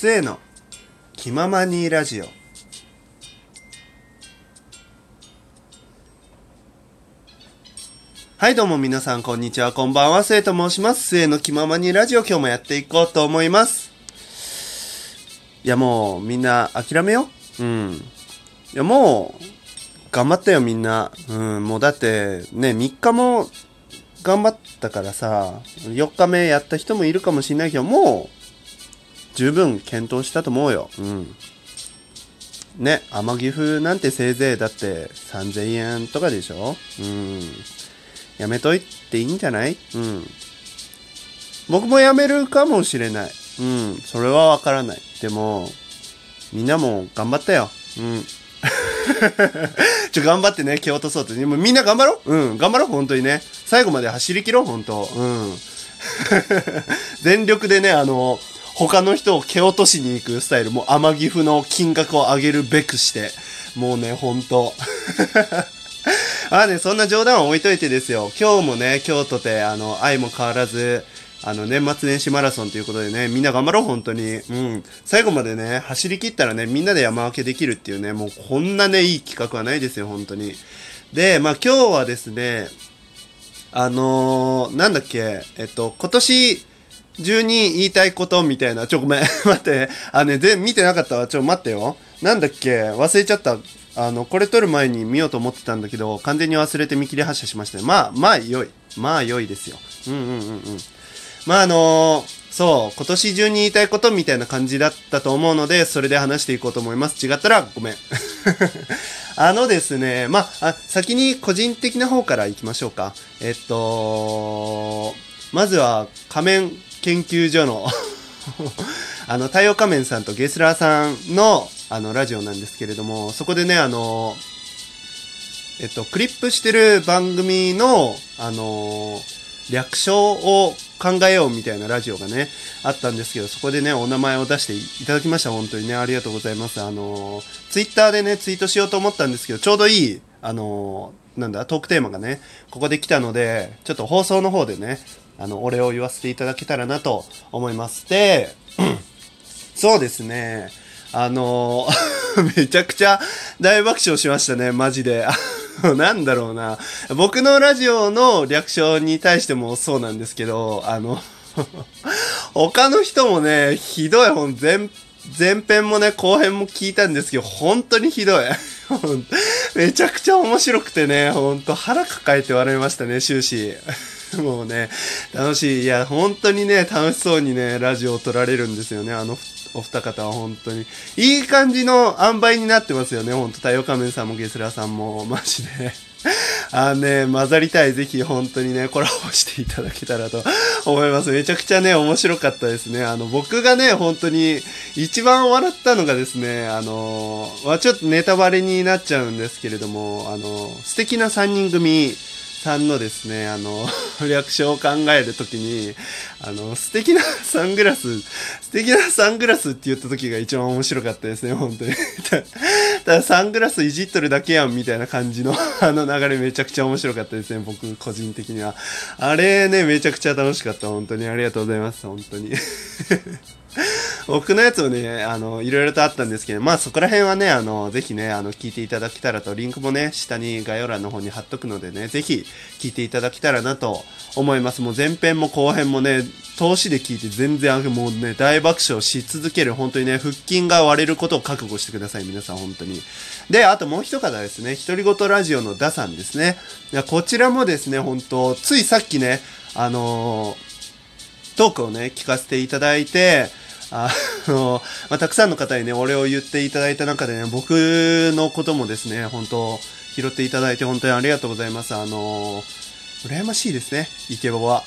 末の気ままにラジオ。はいどうも皆さんこんにちはこんばんは。末と申します。末の気ままにラジオ今日もやっていこうと思います。いやもうみんな諦めよう。うん。いやもう頑張ったよみんな。うんもうだってね3日も頑張ったからさ4日目やった人もいるかもしれないけどもう十分検討したと思うよ。うん。ね、天岐阜なんてせいぜいだって3000円とかでしょ？うん。やめといていいんじゃない？うん。僕もやめるかもしれない。うん。それはわからない。でも、みんなも頑張ったよ。うん。ちょ、頑張ってね、蹴落とそうって。でもみんな頑張ろううん、頑張ろう、本当にね。最後まで走り切ろう、本当うん。全力でね、あの、他の人を蹴落としに行くスタイル、もう天岐阜の金額を上げるべくして、もうね、ほんと。あね、そんな冗談は置いといてですよ。今日もね、京都で、あの、愛も変わらず、あの、年末年始マラソンということでね、みんな頑張ろう、本当に。うん。最後までね、走り切ったらね、みんなで山分けできるっていうね、もうこんなね、いい企画はないですよ、本当に。で、まあ今日はですね、あのー、なんだっけ、えっと、今年中に言いたいことみたいな、ちょ、ごめん、待って、あ、ね、全見てなかったわ、ちょ、待ってよ。なんだっけ、忘れちゃった。あの、これ撮る前に見ようと思ってたんだけど、完全に忘れて見切り発車しました。まあ、まあ、良い。まあ、良いですよ。うんうんうんうん。まあ、あのーそう、今年中に言いたいことみたいな感じだったと思うので、それで話していこうと思います。違ったらごめん。あのですね、まあ、あ、先に個人的な方から行きましょうか。えっと、まずは仮面研究所の あの、太陽仮面さんとゲスラーさんの、あの、ラジオなんですけれども、そこでね、あの、えっと、クリップしてる番組の、あの略称を考えようみたいなラジオがね、あったんですけど、そこでね、お名前を出していただきました。本当にね、ありがとうございます。あのツイッターでね、ツイートしようと思ったんですけど、ちょうどいい、あのなんだ、トークテーマがね、ここで来たので、ちょっと放送の方でね、あの、お礼を言わせていただけたらなと思います。で、そうですね。あの めちゃくちゃ大爆笑しましたね、マジで。なんだろうな。僕のラジオの略称に対してもそうなんですけど、あの 他の人もね、ひどい本、前、前編もね、後編も聞いたんですけど、本当にひどい。めちゃくちゃ面白くてね、ほんと腹抱えて笑いましたね、終始。もうね、楽しい。いや、本当にね、楽しそうにね、ラジオを撮られるんですよね。あのお二方は本当に。いい感じの塩梅になってますよね。ほんと太陽仮面さんもゲスラーさんも、マジで。あのね、混ざりたい。ぜひ本当にね、コラボしていただけたらと思います。めちゃくちゃね、面白かったですね。あの、僕がね、本当に一番笑ったのがですね、あの、まあ、ちょっとネタバレになっちゃうんですけれども、あの、素敵な3人組、さんのですね、あの、略称を考えるときに、あの、素敵なサングラス、素敵なサングラスって言った時が一番面白かったですね、本当に。ただサングラスいじっとるだけやん、みたいな感じの、あの流れめちゃくちゃ面白かったですね、僕個人的には。あれね、めちゃくちゃ楽しかった、本当に。ありがとうございます、本当に。僕のやつもね、あの、いろいろとあったんですけど、まあそこら辺はね、あの、ぜひね、あの、聞いていただけたらと、リンクもね、下に概要欄の方に貼っとくのでね、ぜひ聞いていただけたらなと思います。もう前編も後編もね、投資で聞いて全然、もうね、大爆笑し続ける、本当にね、腹筋が割れることを覚悟してください、皆さん、本当に。で、あともう一方ですね、独り言ラジオのダさんですね。こちらもですね、本当ついさっきね、あのートークをね、聞かせていただいて、あの、まあ、たくさんの方にね、お礼を言っていただいた中でね、僕のこともですね、本当拾っていただいて本当にありがとうございます。あの、羨ましいですね、イケボは。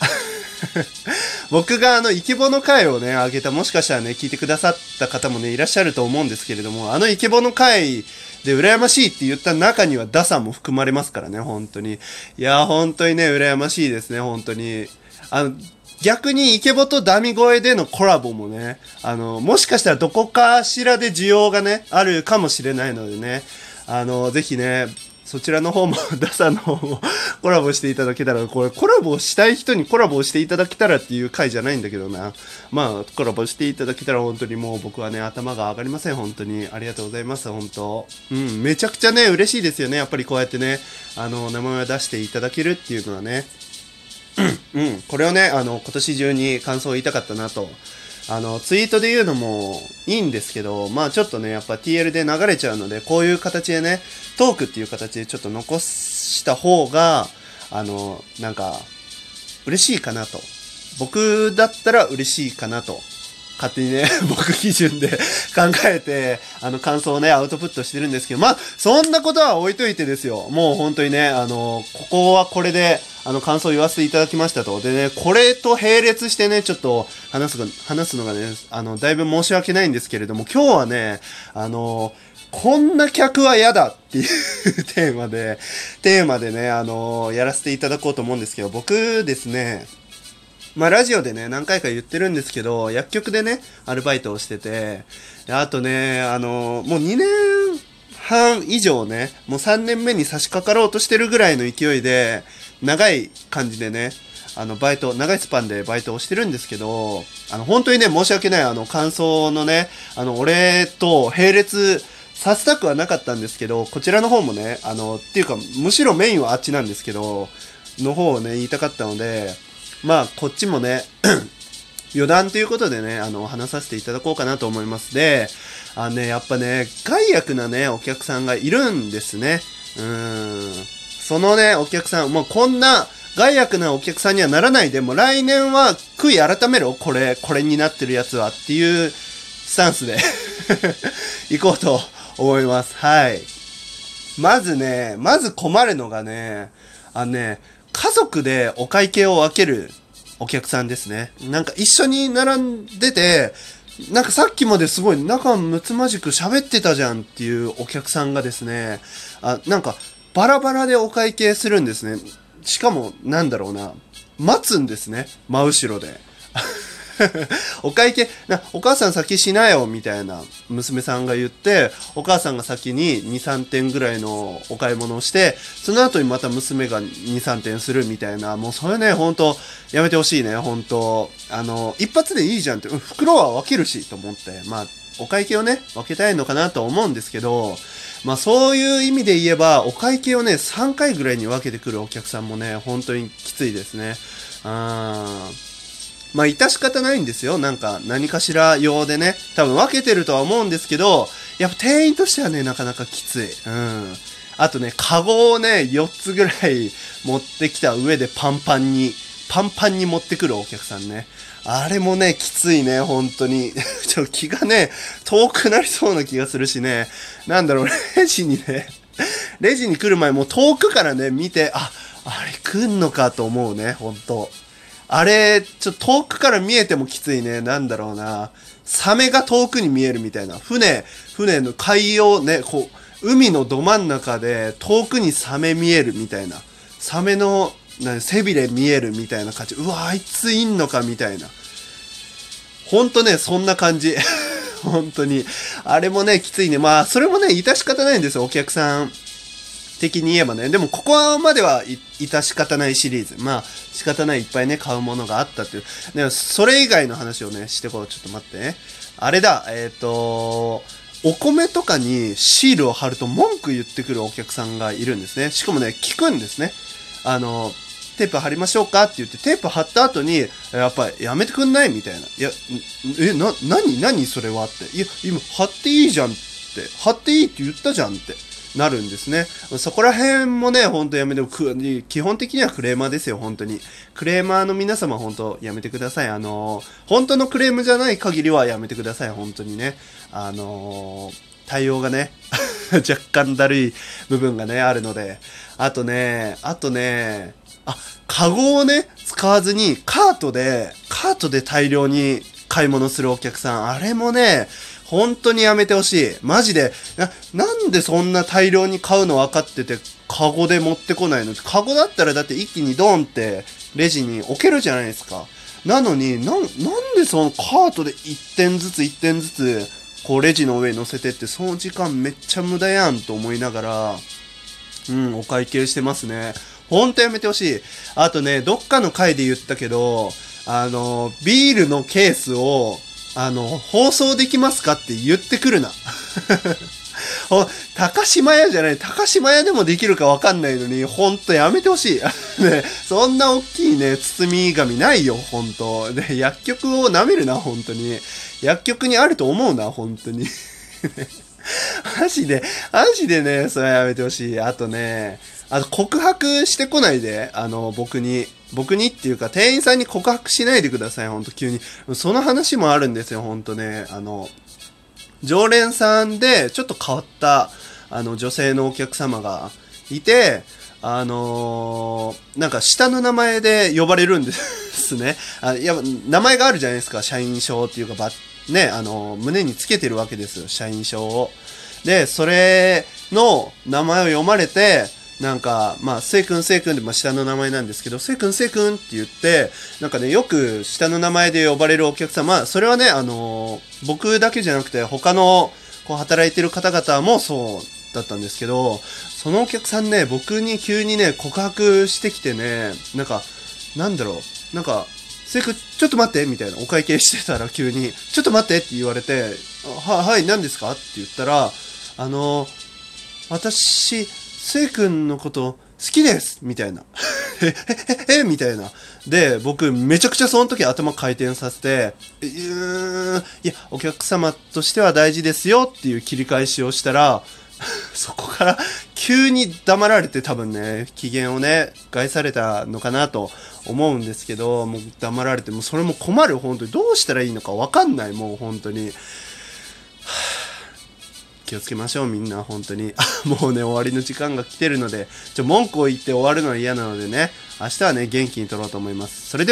僕があの、イケボの回をね、あげた、もしかしたらね、聞いてくださった方もね、いらっしゃると思うんですけれども、あのイケボの回で羨ましいって言った中にはダさんも含まれますからね、本当に。いや、本当にね、羨ましいですね、本当に。あの、逆にイケボとダミ声でのコラボもね、あの、もしかしたらどこかしらで需要がね、あるかもしれないのでね、あの、ぜひね、そちらの方も、ダサの方もコラボしていただけたら、これコラボしたい人にコラボしていただけたらっていう回じゃないんだけどな。まあ、コラボしていただけたら本当にもう僕はね、頭が上がりません。本当に。ありがとうございます。本当。うん、めちゃくちゃね、嬉しいですよね。やっぱりこうやってね、あの、名前を出していただけるっていうのはね。うん、これをね、あの、今年中に感想を言いたかったなと。あの、ツイートで言うのもいいんですけど、まあちょっとね、やっぱ TL で流れちゃうので、こういう形でね、トークっていう形でちょっと残した方が、あの、なんか、嬉しいかなと。僕だったら嬉しいかなと。勝手にね、僕基準で考えて、あの、感想をね、アウトプットしてるんですけど、まあ、そんなことは置いといてですよ。もう本当にね、あの、ここはこれで、あの、感想を言わせていただきましたと。でね、これと並列してね、ちょっと話す話すのがね、あの、だいぶ申し訳ないんですけれども、今日はね、あの、こんな客は嫌だっていう テーマで、テーマでね、あの、やらせていただこうと思うんですけど、僕ですね、まあラジオでね、何回か言ってるんですけど、薬局でね、アルバイトをしてて、あとね、あの、もう2年半以上ね、もう3年目に差し掛かろうとしてるぐらいの勢いで、長い感じでね、あの、バイト、長いスパンでバイトをしてるんですけど、あの、本当にね、申し訳ない、あの、感想のね、あの、俺と並列させたくはなかったんですけど、こちらの方もね、あの、っていうか、むしろメインはあっちなんですけど、の方をね、言いたかったので、まあ、こっちもね、余談ということでね、あの、話させていただこうかなと思います。で、あのね、やっぱね、害悪なね、お客さんがいるんですね。うーん。そのね、お客さん、もうこんな、害悪なお客さんにはならないでも、来年は悔い改めろ、これ、これになってるやつはっていうスタンスで 行こうと思います。はい。まずね、まず困るのがね、あのね、家族でお会計を分けるお客さんですね。なんか一緒に並んでて、なんかさっきまですごい仲睦まじく喋ってたじゃんっていうお客さんがですね、あ、なんかバラバラでお会計するんですね。しかも、なんだろうな、待つんですね。真後ろで。お会計、お母さん先しなよ、みたいな娘さんが言って、お母さんが先に2、3点ぐらいのお買い物をして、その後にまた娘が2、3点するみたいな、もうそれね、ほんと、やめてほしいね、ほんと。あの、一発でいいじゃんって、袋は分けるし、と思って、まあ、お会計をね、分けたいのかなと思うんですけど、まあそういう意味で言えば、お会計をね、3回ぐらいに分けてくるお客さんもね、本当にきついですね。あーまあ、致し方ないんですよ。なんか、何かしら用でね。多分分けてるとは思うんですけど、やっぱ店員としてはね、なかなかきつい。うん。あとね、カゴをね、4つぐらい 持ってきた上でパンパンに、パンパンに持ってくるお客さんね。あれもね、きついね、本当に。ちょっと、気がね、遠くなりそうな気がするしね。なんだろう、レジにね、レジに来る前も遠くからね、見て、あ、あれ来んのかと思うね、本当あれ、ちょっと遠くから見えてもきついね。なんだろうな。サメが遠くに見えるみたいな。船、船の海洋ね、こう、海のど真ん中で遠くにサメ見えるみたいな。サメの、な背びれ見えるみたいな感じ。うわ、あいついんのかみたいな。ほんとね、そんな感じ。本当に。あれもね、きついね。まあ、それもね、致し方ないんですよ、お客さん。的に言えばね。でも、ここまでは、致し方ないシリーズ。まあ、仕方ないいっぱいね、買うものがあったっていう。でも、それ以外の話をね、してこう。ちょっと待ってね。あれだ、えっ、ー、と、お米とかにシールを貼ると文句言ってくるお客さんがいるんですね。しかもね、聞くんですね。あの、テープ貼りましょうかって言って、テープ貼った後に、やっぱりやめてくんないみたいな。いや、え、な、何何それはって。いや、今貼っていいじゃんって。貼っていいって言ったじゃんって。なるんですね。そこら辺もね、ほんとやめて、基本的にはクレーマーですよ、本当に。クレーマーの皆様、本当やめてください。あのー、本当のクレームじゃない限りはやめてください、本当にね。あのー、対応がね、若干だるい部分がね、あるので。あとね、あとね、あ、カゴをね、使わずに、カートで、カートで大量に買い物するお客さん、あれもね、本当にやめてほしい。マジでな、なんでそんな大量に買うの分かってて、カゴで持ってこないの？カゴだったらだって一気にドンってレジに置けるじゃないですか。なのに、な、なんでそのカートで1点ずつ1点ずつ、こうレジの上に乗せてって、その時間めっちゃ無駄やんと思いながら、うん、お会計してますね。ほんとやめてほしい。あとね、どっかの回で言ったけど、あの、ビールのケースを、あの、放送できますかって言ってくるな。ほ高島屋じゃない、高島屋でもできるかわかんないのに、ほんとやめてほしい。ね、そんな大きいね、包み紙ないよ、ほんと。で、薬局を舐めるな、ほんとに。薬局にあると思うな、ほんとに。マジで、マジでね、それはやめてほしい。あとね、あと告白してこないで、あの、僕に。僕にっていうか、店員さんに告白しないでください、ほんと急に。その話もあるんですよ、ほんとね。あの、常連さんで、ちょっと変わった、あの、女性のお客様がいて、あのーなんか下の名前で呼ばれるんですね。あいや、名前があるじゃないですか、社員証っていうか、ば、ね、あの胸につけてるわけですよ、社員証を。で、それの名前を読まれて、なんか、まあ、せいくんせいくんで、まあ、下の名前なんですけど、せいくんせいくんって言って、なんかね、よく下の名前で呼ばれるお客様、まあ、それはね、あのー僕だけじゃなくて、他の、こう、働いてる方々もそうだったんですけど、そのお客さんね、僕に急にね、告白してきてね、なんか、なんだろう、なんか、せいくん、ちょっと待って、みたいな、お会計してたら急に、ちょっと待ってって言われて、は、はい、何ですか？って言ったら、あの私、せいくんのこと好きですみたいな。え、え、え、えみたいな。で、僕、めちゃくちゃその時頭回転させて、うーん、いや、お客様としては大事ですよっていう切り返しをしたら、そこから急に黙られて多分ね、機嫌をね、害されたのかなと思うんですけど、もう黙られて、もうそれも困る、本当に。どうしたらいいのかわかんない、もう本当に。気をつけましょうみんな本当に。もうね終わりの時間が来てるのでちょ文句を言って終わるのは嫌なのでね明日はね元気に撮ろうと思います。それでは。